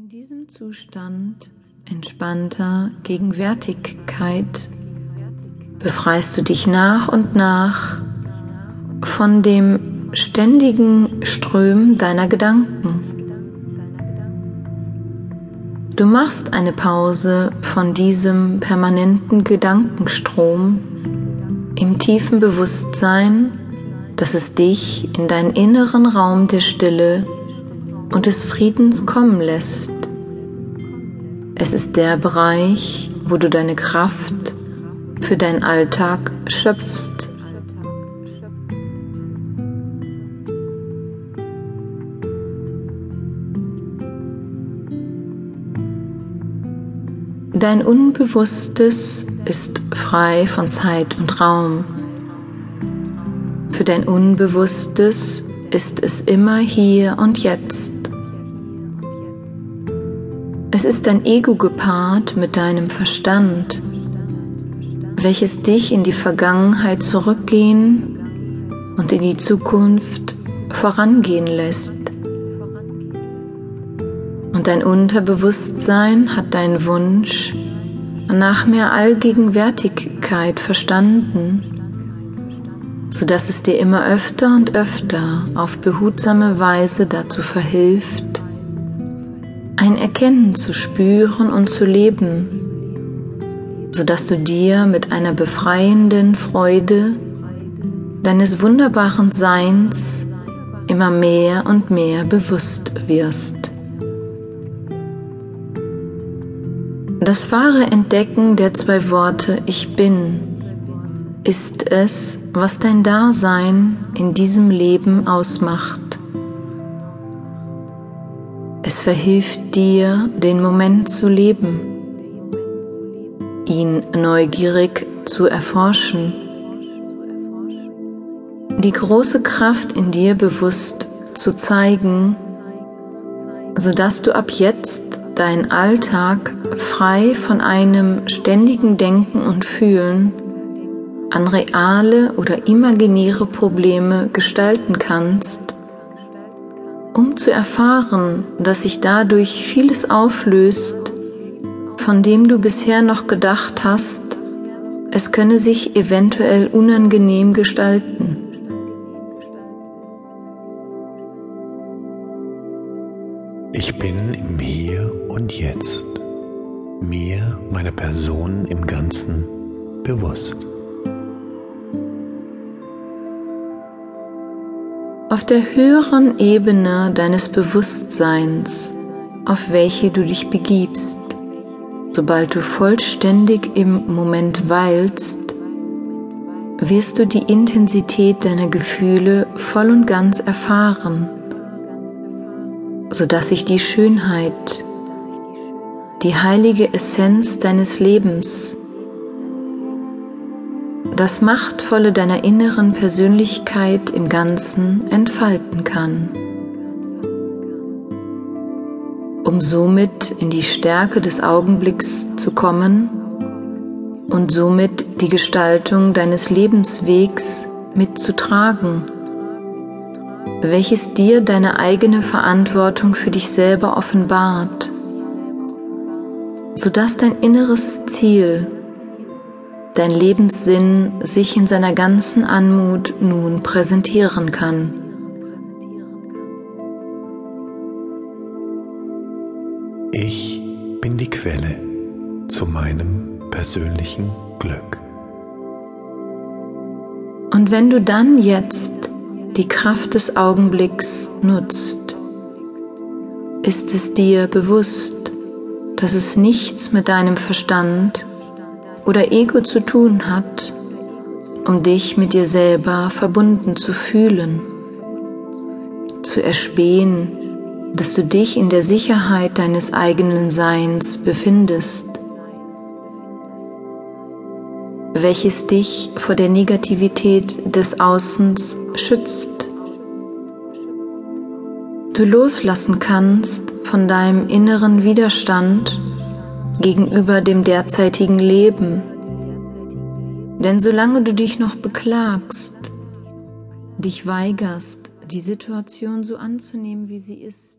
In diesem Zustand entspannter Gegenwärtigkeit befreist du dich nach und nach von dem ständigen Strömen deiner Gedanken. Du machst eine Pause von diesem permanenten Gedankenstrom im tiefen Bewusstsein, dass es dich in deinen inneren Raum der Stille und des Friedens kommen lässt. Es ist der Bereich, wo du deine Kraft für deinen Alltag schöpfst. Dein Unbewusstes ist frei von Zeit und Raum. Für dein Unbewusstes ist es immer hier und jetzt. Ist dein Ego gepaart mit deinem Verstand, welches dich in die Vergangenheit zurückgehen und in die Zukunft vorangehen lässt. Und dein Unterbewusstsein hat deinen Wunsch nach mehr Allgegenwärtigkeit verstanden, sodass es dir immer öfter und öfter auf behutsame Weise dazu verhilft, ein Erkennen zu spüren und zu leben, sodass du dir mit einer befreienden Freude deines wunderbaren Seins immer mehr und mehr bewusst wirst. Das wahre Entdecken der zwei Worte Ich bin ist es, was dein Dasein in diesem Leben ausmacht. Verhilft dir, den Moment zu leben, ihn neugierig zu erforschen, die große Kraft in dir bewusst zu zeigen, sodass du ab jetzt deinen Alltag frei von einem ständigen Denken und Fühlen an reale oder imaginäre Probleme gestalten kannst um zu erfahren, dass sich dadurch vieles auflöst, von dem du bisher noch gedacht hast, es könne sich eventuell unangenehm gestalten. Ich bin im Hier und Jetzt, mir, meiner Person im Ganzen bewusst. Auf der höheren Ebene deines Bewusstseins, auf welche du dich begibst, sobald du vollständig im Moment weilst, wirst du die Intensität deiner Gefühle voll und ganz erfahren, sodass sich die Schönheit, die heilige Essenz deines Lebens das Machtvolle deiner inneren Persönlichkeit im Ganzen entfalten kann, um somit in die Stärke des Augenblicks zu kommen und somit die Gestaltung deines Lebenswegs mitzutragen, welches dir deine eigene Verantwortung für dich selber offenbart, sodass dein inneres Ziel dein Lebenssinn sich in seiner ganzen Anmut nun präsentieren kann. Ich bin die Quelle zu meinem persönlichen Glück. Und wenn du dann jetzt die Kraft des Augenblicks nutzt, ist es dir bewusst, dass es nichts mit deinem Verstand oder Ego zu tun hat, um dich mit dir selber verbunden zu fühlen, zu erspähen, dass du dich in der Sicherheit deines eigenen Seins befindest, welches dich vor der Negativität des Außens schützt. Du loslassen kannst von deinem inneren Widerstand gegenüber dem derzeitigen Leben. Denn solange du dich noch beklagst, dich weigerst, die Situation so anzunehmen, wie sie ist,